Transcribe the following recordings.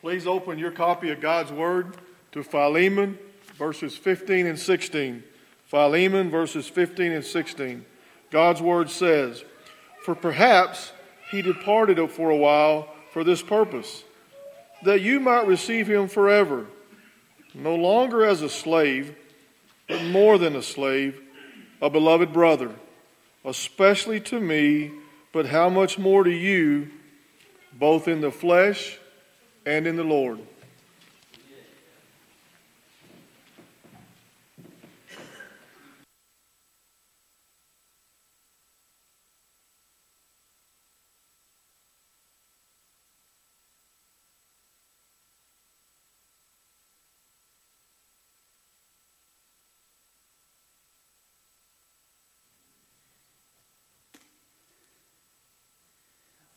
Please open your copy of God's Word to Philemon verses 15 and 16. Philemon verses 15 and 16. God's Word says, For perhaps he departed for a while for this purpose, that you might receive him forever, no longer as a slave, but more than a slave, a beloved brother, especially to me, but how much more to you, both in the flesh and in the Lord.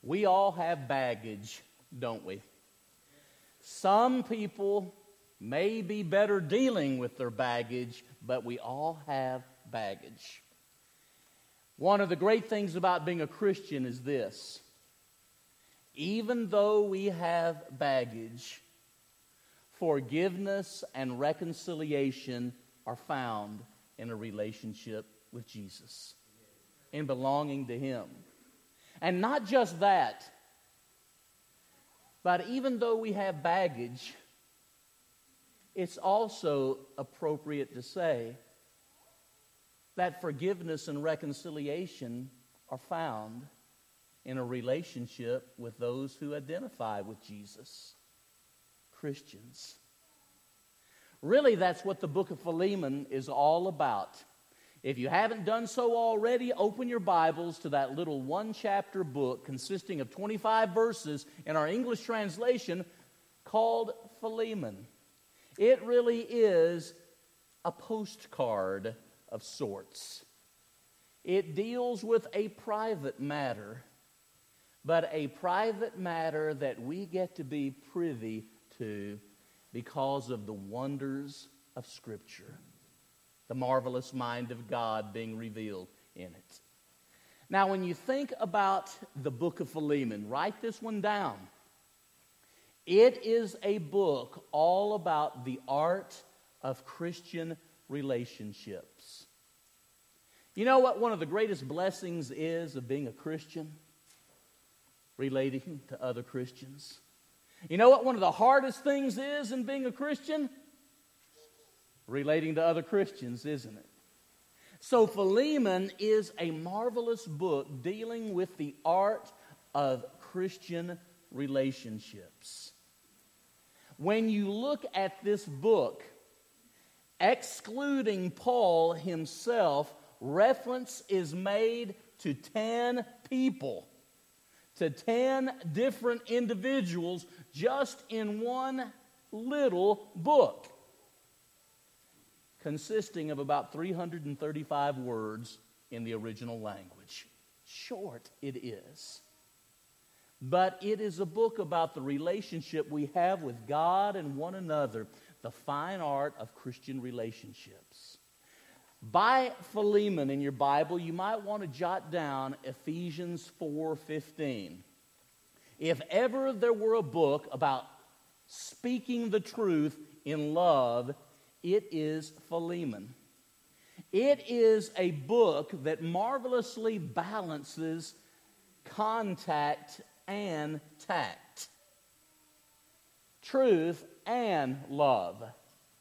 We all have baggage, don't we? Some people may be better dealing with their baggage, but we all have baggage. One of the great things about being a Christian is this even though we have baggage, forgiveness and reconciliation are found in a relationship with Jesus, in belonging to Him. And not just that, but even though we have baggage, it's also appropriate to say that forgiveness and reconciliation are found in a relationship with those who identify with Jesus, Christians. Really, that's what the book of Philemon is all about. If you haven't done so already, open your Bibles to that little one chapter book consisting of 25 verses in our English translation called Philemon. It really is a postcard of sorts. It deals with a private matter, but a private matter that we get to be privy to because of the wonders of Scripture the marvelous mind of God being revealed in it. Now, when you think about the book of Philemon, write this one down. It is a book all about the art of Christian relationships. You know what one of the greatest blessings is of being a Christian? Relating to other Christians. You know what one of the hardest things is in being a Christian? Relating to other Christians, isn't it? So, Philemon is a marvelous book dealing with the art of Christian relationships. When you look at this book, excluding Paul himself, reference is made to 10 people, to 10 different individuals just in one little book consisting of about 335 words in the original language. Short it is. But it is a book about the relationship we have with God and one another, the fine art of Christian relationships. By Philemon in your Bible, you might want to jot down Ephesians 4:15. If ever there were a book about speaking the truth in love, it is Philemon. It is a book that marvelously balances contact and tact, truth and love.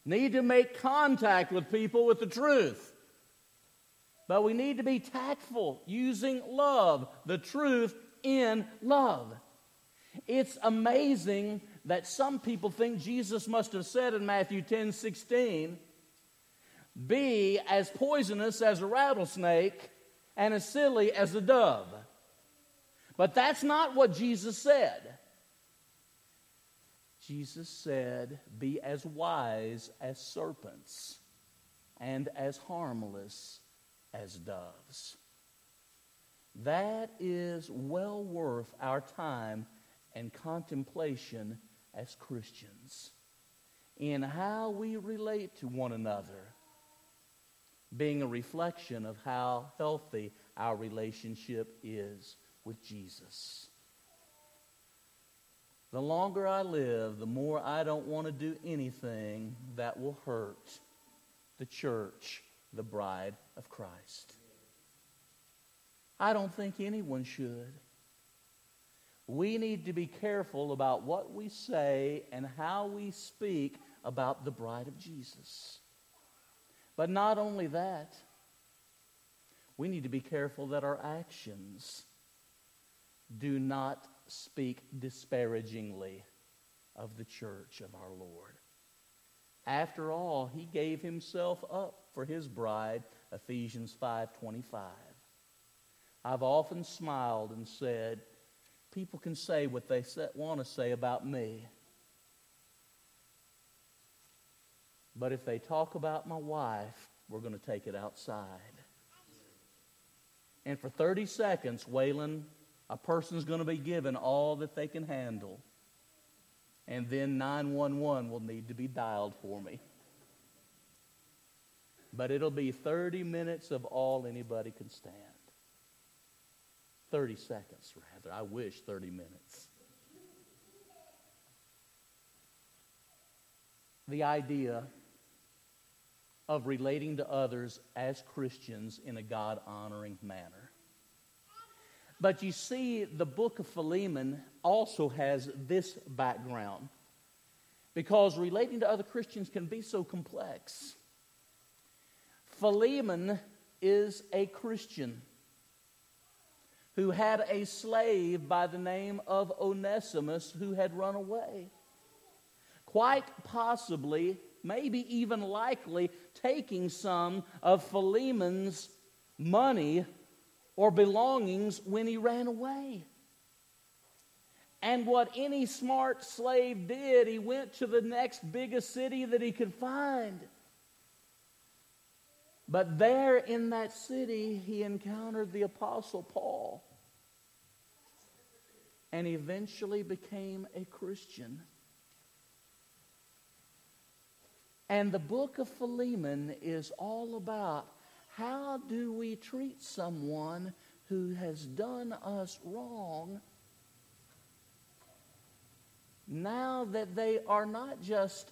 Need to make contact with people with the truth. But we need to be tactful using love, the truth in love. It's amazing that some people think Jesus must have said in Matthew 10 16, be as poisonous as a rattlesnake and as silly as a dove. But that's not what Jesus said. Jesus said, Be as wise as serpents and as harmless as doves. That is well worth our time and contemplation as Christians in how we relate to one another, being a reflection of how healthy our relationship is with Jesus. the longer I live, the more I don't want to do anything that will hurt the church, the bride of Christ. I don't think anyone should. We need to be careful about what we say and how we speak about the bride of Jesus. But not only that, we need to be careful that our actions do not speak disparagingly of the church of our Lord. After all, he gave himself up for his bride, Ephesians 5:25. I've often smiled and said, people can say what they want to say about me. But if they talk about my wife, we're going to take it outside. And for 30 seconds, Waylon, a person's going to be given all that they can handle. And then 911 will need to be dialed for me. But it'll be 30 minutes of all anybody can stand. 30 seconds, rather. I wish 30 minutes. The idea of relating to others as Christians in a God honoring manner. But you see, the book of Philemon also has this background because relating to other Christians can be so complex. Philemon is a Christian who had a slave by the name of Onesimus who had run away. Quite possibly, maybe even likely, taking some of Philemon's money or belongings when he ran away. And what any smart slave did, he went to the next biggest city that he could find. But there in that city, he encountered the Apostle Paul and eventually became a Christian. And the book of Philemon is all about how do we treat someone who has done us wrong now that they are not just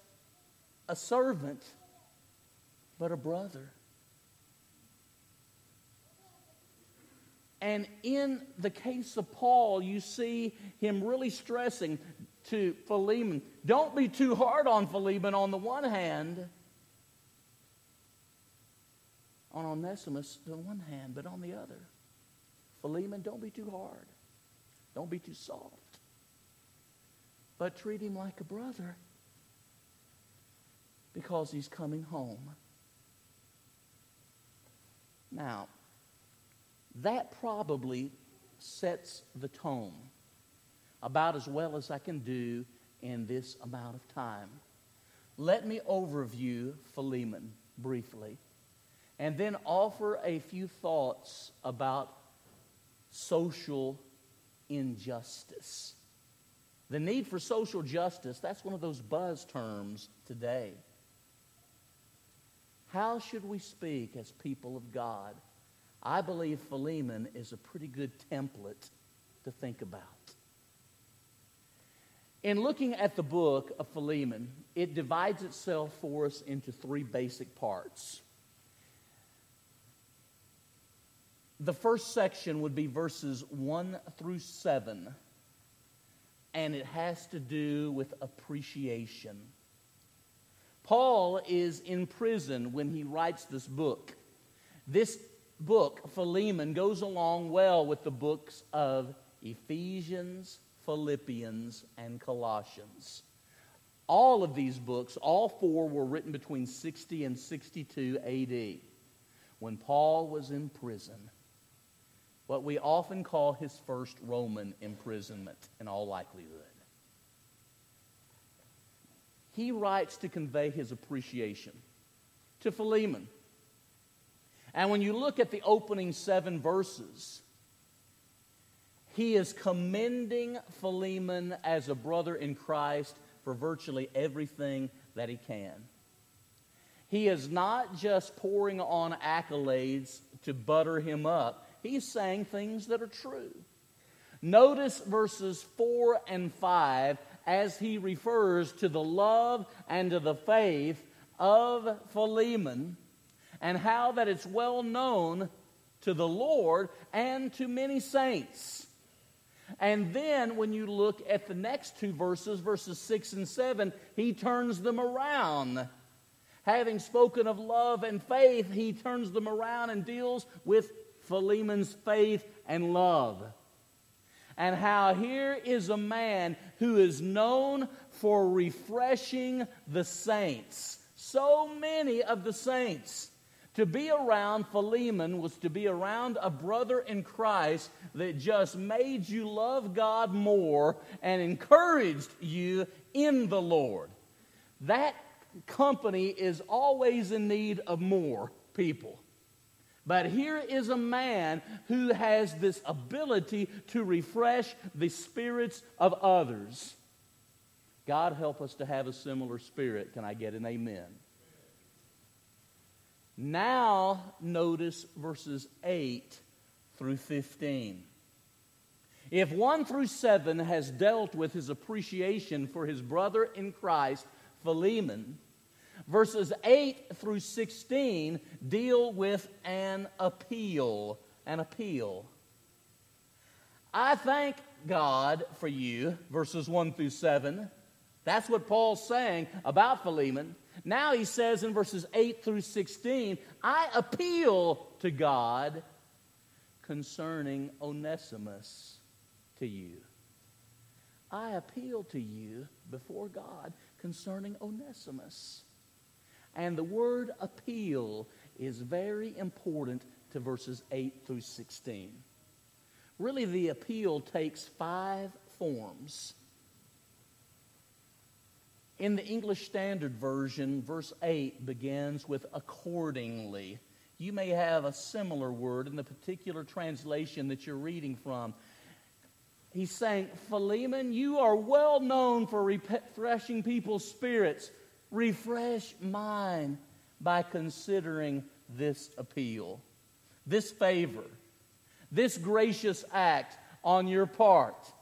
a servant, but a brother. And in the case of Paul, you see him really stressing to Philemon. Don't be too hard on Philemon on the one hand, on Onesimus on the one hand, but on the other. Philemon, don't be too hard. Don't be too soft. But treat him like a brother because he's coming home. Now, that probably sets the tone about as well as I can do in this amount of time. Let me overview Philemon briefly and then offer a few thoughts about social injustice. The need for social justice, that's one of those buzz terms today. How should we speak as people of God? I believe Philemon is a pretty good template to think about. In looking at the book of Philemon, it divides itself for us into three basic parts. The first section would be verses 1 through 7, and it has to do with appreciation. Paul is in prison when he writes this book. This book, Philemon, goes along well with the books of Ephesians, Philippians, and Colossians. All of these books, all four, were written between 60 and 62 AD when Paul was in prison. What we often call his first Roman imprisonment, in all likelihood. He writes to convey his appreciation to Philemon. And when you look at the opening seven verses, he is commending Philemon as a brother in Christ for virtually everything that he can. He is not just pouring on accolades to butter him up, he's saying things that are true. Notice verses 4 and 5 as he refers to the love and to the faith of Philemon and how that it's well known to the Lord and to many saints. And then when you look at the next two verses, verses 6 and 7, he turns them around. Having spoken of love and faith, he turns them around and deals with Philemon's faith and love. And how here is a man who is known for refreshing the saints. So many of the saints to be around Philemon was to be around a brother in Christ that just made you love God more and encouraged you in the Lord. That company is always in need of more people. But here is a man who has this ability to refresh the spirits of others. God help us to have a similar spirit. Can I get an amen? Now, notice verses 8 through 15. If 1 through 7 has dealt with his appreciation for his brother in Christ, Philemon, verses 8 through 16 deal with an appeal. An appeal. I thank God for you, verses 1 through 7. That's what Paul's saying about Philemon. Now he says in verses 8 through 16, I appeal to God concerning Onesimus to you. I appeal to you before God concerning Onesimus. And the word appeal is very important to verses 8 through 16. Really, the appeal takes five forms. In the English Standard Version, verse 8 begins with accordingly. You may have a similar word in the particular translation that you're reading from. He's saying, Philemon, you are well known for refreshing people's spirits. Refresh mine by considering this appeal, this favor, this gracious act on your part.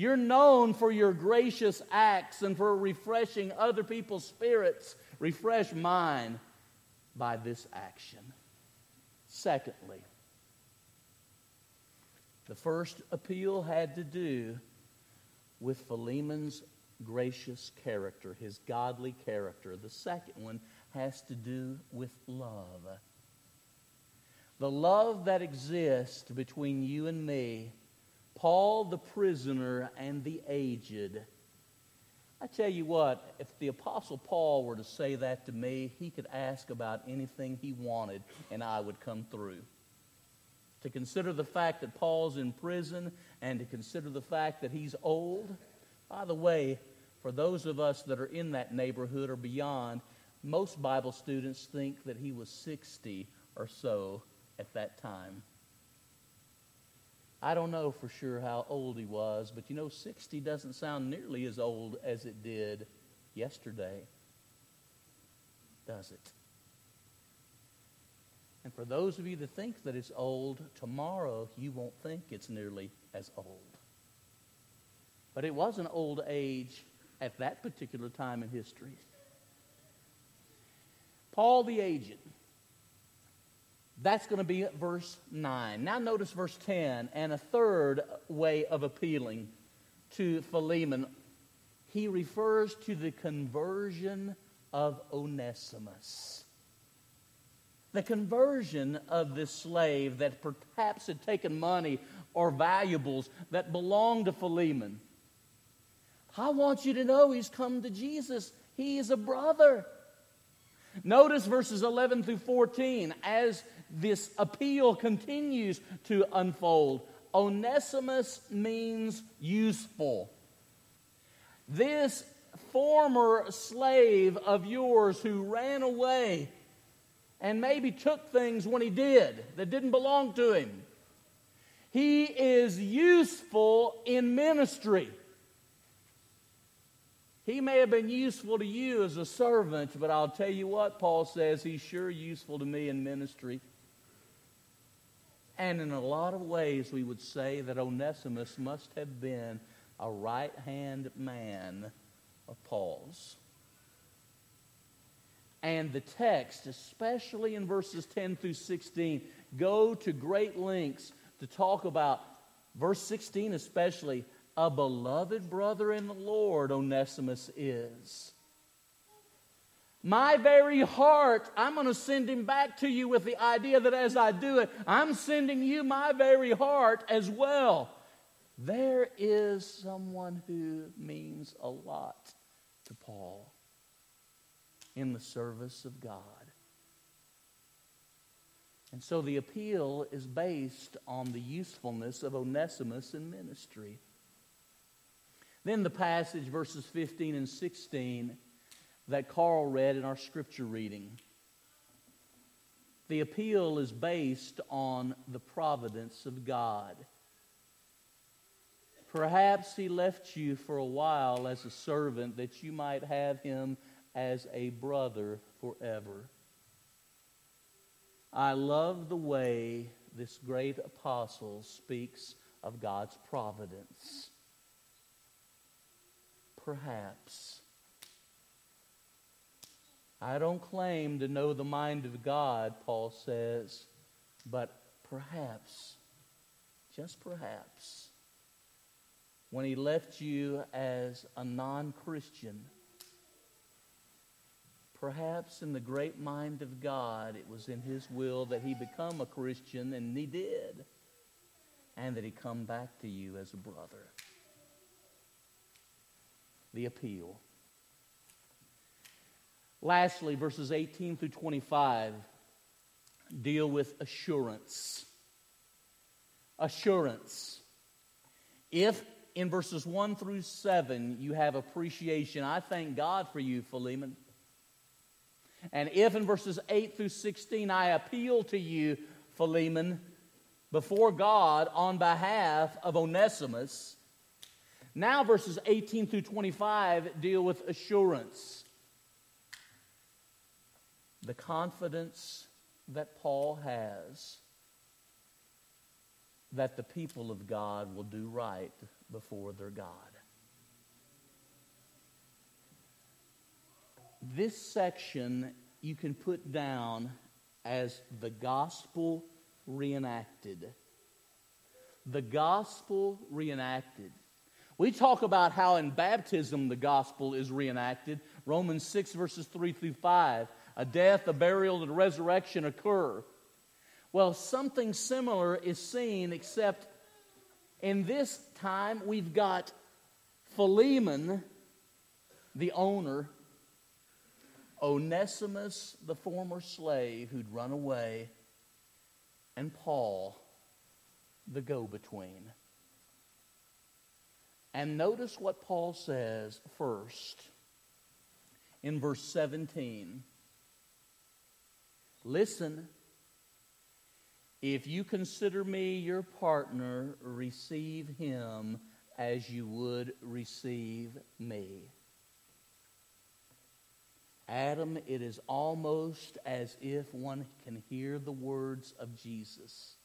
You're known for your gracious acts and for refreshing other people's spirits. Refresh mine by this action. Secondly, the first appeal had to do with Philemon's gracious character, his godly character. The second one has to do with love. The love that exists between you and me Paul the prisoner and the aged. I tell you what, if the Apostle Paul were to say that to me, he could ask about anything he wanted and I would come through. To consider the fact that Paul's in prison and to consider the fact that he's old. By the way, for those of us that are in that neighborhood or beyond, most Bible students think that he was 60 or so at that time. I don't know for sure how old he was, but you know, 60 doesn't sound nearly as old as it did yesterday, does it? And for those of you that think that it's old, tomorrow you won't think it's nearly as old. But it was an old age at that particular time in history. Paul the aged that's going to be verse 9. Now notice verse 10 and a third way of appealing to Philemon. He refers to the conversion of Onesimus. The conversion of this slave that perhaps had taken money or valuables that belonged to Philemon. I want you to know he's come to Jesus. He is a brother. Notice verses 11 through 14 as this appeal continues to unfold. Onesimus means useful. This former slave of yours who ran away and maybe took things when he did that didn't belong to him. He is useful in ministry. He may have been useful to you as a servant, but I'll tell you what, Paul says, he's sure useful to me in ministry. And in a lot of ways, we would say that Onesimus must have been a right hand man of Paul's. And the text, especially in verses 10 through 16, go to great lengths to talk about, verse 16 especially, a beloved brother in the Lord, Onesimus is. My very heart, I'm going to send him back to you with the idea that as I do it, I'm sending you my very heart as well. There is someone who means a lot to Paul in the service of God. And so the appeal is based on the usefulness of Onesimus in ministry. Then the passage, verses 15 and 16, that Carl read in our scripture reading. The appeal is based on the providence of God. Perhaps he left you for a while as a servant that you might have him as a brother forever. I love the way this great apostle speaks of God's providence. Perhaps. I don't claim to know the mind of God, Paul says, but perhaps, just perhaps, when he left you as a non Christian, perhaps in the great mind of God, it was in his will that he become a Christian, and he did, and that he come back to you as a brother. The appeal. Lastly, verses 18 through 25 deal with assurance. Assurance. If in verses 1 through 7 you have appreciation, I thank God for you, Philemon. And if in verses 8 through 16 I appeal to you, Philemon, before God on behalf of Onesimus, now verses 18 through 25 deal with assurance. The confidence that Paul has that the people of God will do right before their God. This section you can put down as the gospel reenacted. The gospel reenacted. We talk about how in baptism the gospel is reenacted. Romans 6, verses 3 through 5. A death, a burial, and a resurrection occur. Well, something similar is seen, except in this time we've got Philemon, the owner, Onesimus, the former slave who'd run away, and Paul, the go between. And notice what Paul says first in verse 17. Listen, if you consider me your partner, receive him as you would receive me. Adam, it is almost as if one can hear the words of Jesus.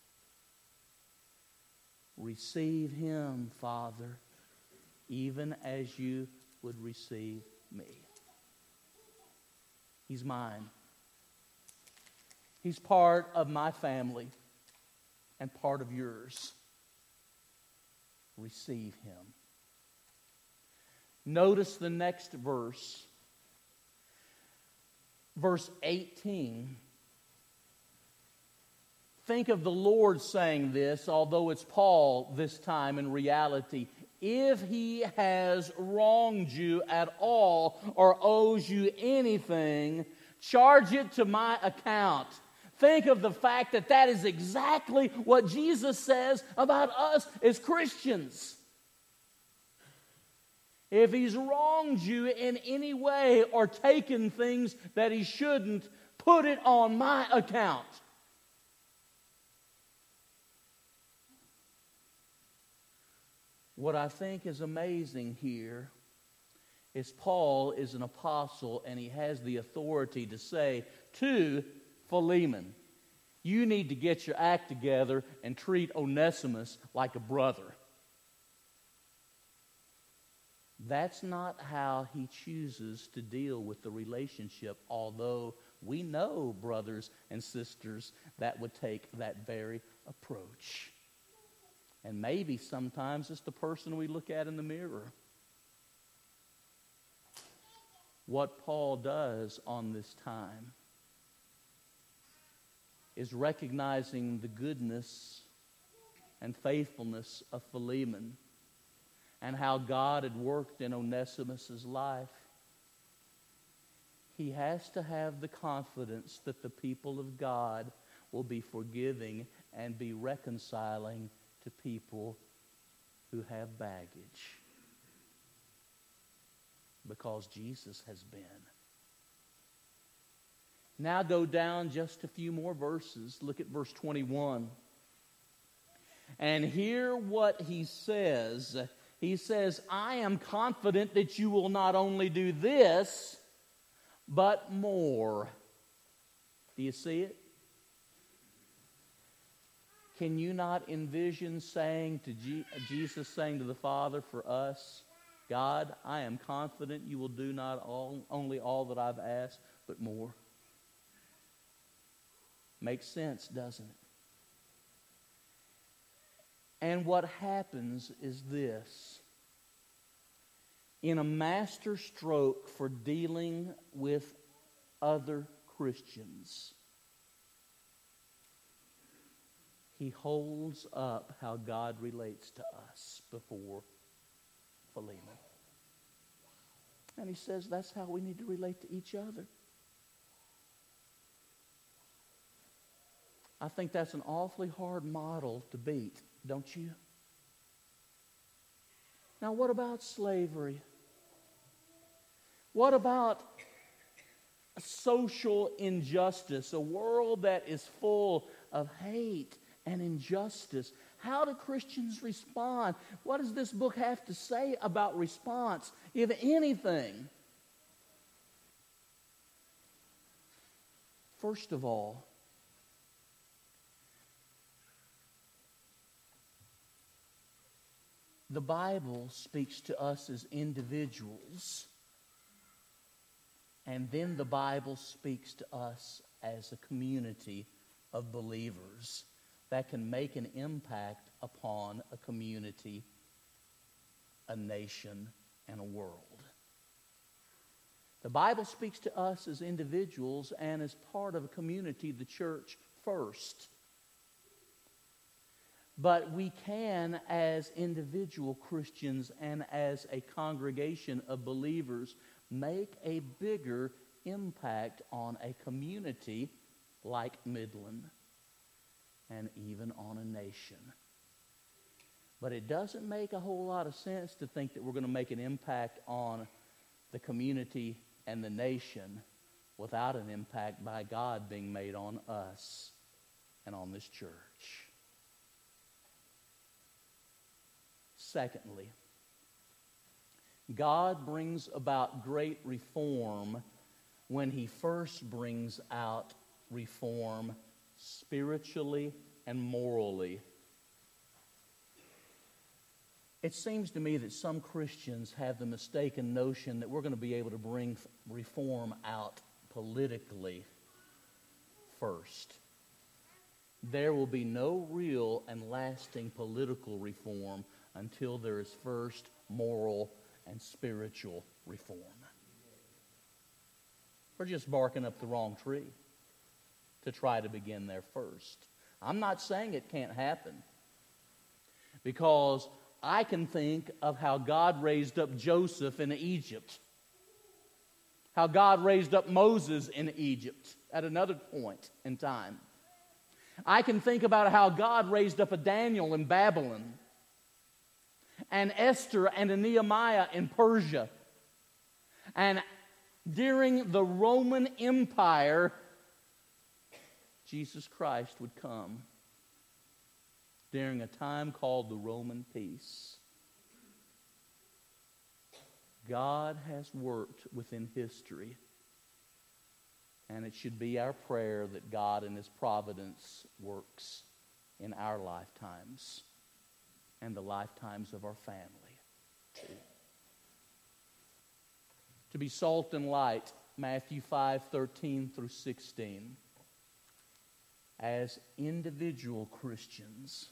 Receive him, Father, even as you would receive me. He's mine. He's part of my family and part of yours. Receive him. Notice the next verse verse 18. Think of the Lord saying this, although it's Paul this time in reality. If he has wronged you at all or owes you anything, charge it to my account. Think of the fact that that is exactly what Jesus says about us as Christians. If he's wronged you in any way or taken things that he shouldn't, put it on my account. What I think is amazing here is Paul is an apostle and he has the authority to say to Philemon, you need to get your act together and treat Onesimus like a brother. That's not how he chooses to deal with the relationship, although we know, brothers and sisters, that would take that very approach. And maybe sometimes it's the person we look at in the mirror. What Paul does on this time is recognizing the goodness and faithfulness of Philemon and how God had worked in Onesimus's life. He has to have the confidence that the people of God will be forgiving and be reconciling to people who have baggage. Because Jesus has been. Now go down just a few more verses. Look at verse 21. And hear what he says. He says, I am confident that you will not only do this, but more. Do you see it? Can you not envision saying to Jesus saying to the Father for us, God, I am confident you will do not all, only all that I've asked, but more? Makes sense, doesn't it? And what happens is this in a master stroke for dealing with other Christians, he holds up how God relates to us before Philemon. And he says that's how we need to relate to each other. I think that's an awfully hard model to beat, don't you? Now, what about slavery? What about social injustice, a world that is full of hate and injustice? How do Christians respond? What does this book have to say about response, if anything? First of all, the Bible speaks to us as individuals, and then the Bible speaks to us as a community of believers that can make an impact upon a community, a nation, and a world. The Bible speaks to us as individuals and as part of a community, the church first. But we can, as individual Christians and as a congregation of believers, make a bigger impact on a community like Midland and even on a nation. But it doesn't make a whole lot of sense to think that we're going to make an impact on the community and the nation without an impact by God being made on us and on this church. Secondly, God brings about great reform when he first brings out reform spiritually and morally. It seems to me that some Christians have the mistaken notion that we're going to be able to bring reform out politically first. There will be no real and lasting political reform until there is first moral and spiritual reform. We're just barking up the wrong tree to try to begin there first. I'm not saying it can't happen because I can think of how God raised up Joseph in Egypt, how God raised up Moses in Egypt at another point in time. I can think about how God raised up a Daniel in Babylon and Esther and a Nehemiah in Persia. And during the Roman Empire, Jesus Christ would come during a time called the Roman peace. God has worked within history, and it should be our prayer that God in His providence works in our lifetimes and the lifetimes of our family, to be salt and light, Matthew 5 13 through 16. As individual Christians,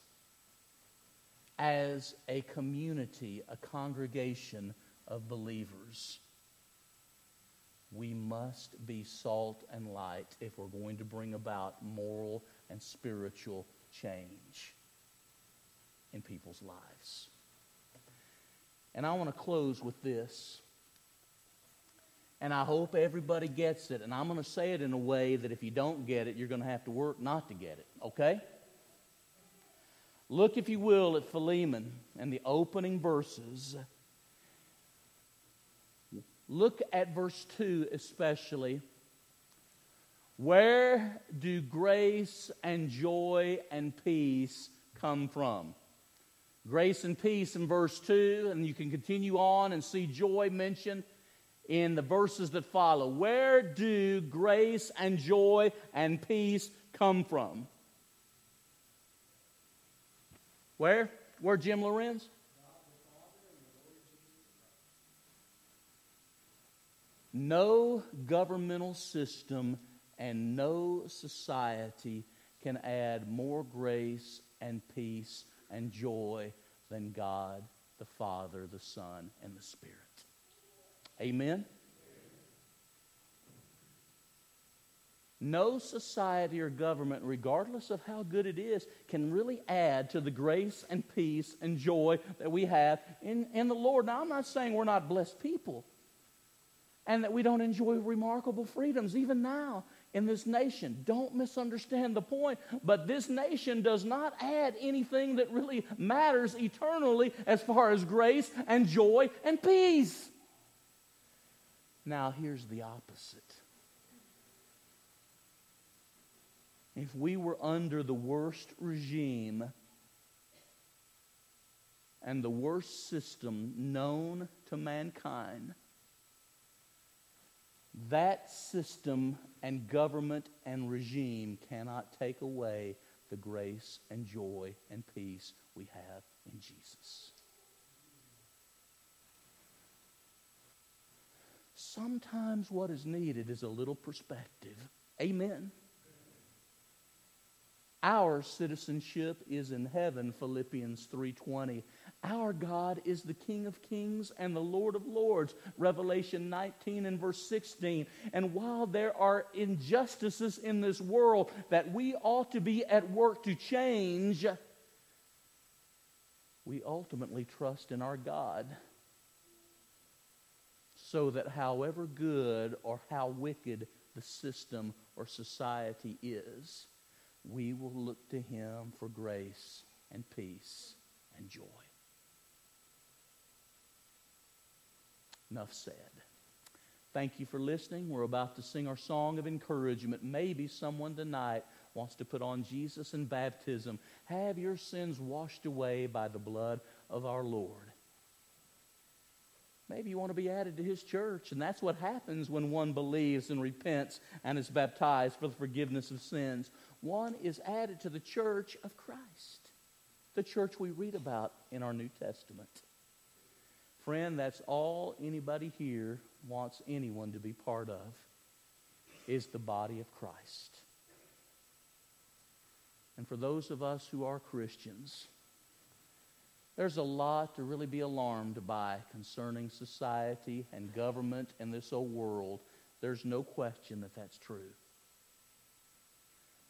as a community, a congregation of believers, we must be salt and light if we're going to bring about moral and spiritual change in people's lives. And I want to close with this. And I hope everybody gets it. And I'm going to say it in a way that if you don't get it, you're going to have to work not to get it. Okay? Look, if you will, at Philemon and the opening verses. Look at verse 2 especially. Where do grace and joy and peace come from? Grace and peace in verse 2, and you can continue on and see joy mentioned in the verses that follow. Where do grace and joy and peace come from? Where? Where, Jim Lorenz? No governmental system and no society can add more grace and peace and joy than God, the Father, the Son, and the Spirit. Amen? No society or government, regardless of how good it is, can really add to the grace and peace and joy that we have in, in the Lord. Now, I'm not saying we're not blessed people and that we don't enjoy remarkable freedoms even now in this nation. Don't misunderstand the point, but this nation does not add anything that really matters eternally as far as grace and joy and peace. Now, here's the opposite. If we were under the worst regime and the worst system known to mankind, that system and government and regime cannot take away the grace and joy and peace we have in Jesus. Sometimes what is needed is a little perspective. Amen. Our citizenship is in heaven, Philippians 3:20. Our God is the King of kings and the Lord of lords, Revelation 19 and verse 16. And while there are injustices in this world that we ought to be at work to change, we ultimately trust in our God. So that however good or how wicked the system or society is, we will look to him for grace and peace and joy. Enough said. Thank you for listening. We're about to sing our song of encouragement. Maybe someone tonight wants to put on Jesus in baptism. Have your sins washed away by the blood of our Lord. Maybe you want to be added to his church, and that's what happens when one believes and repents and is baptized for the forgiveness of sins. One is added to the church of Christ, the church we read about in our New Testament. Friend, that's all anybody here wants anyone to be part of is the body of Christ. And for those of us who are Christians, there's a lot to really be alarmed by concerning society and government and this old world. There's no question that that's true.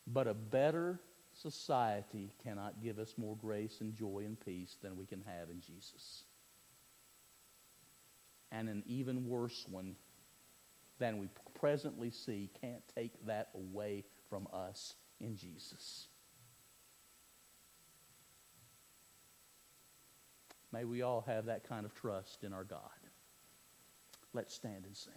But a better society cannot give us more grace and joy and peace than we can have in Jesus. And an even worse one than we presently see can't take that away from us in Jesus. May we all have that kind of trust in our God. Let's stand and sing.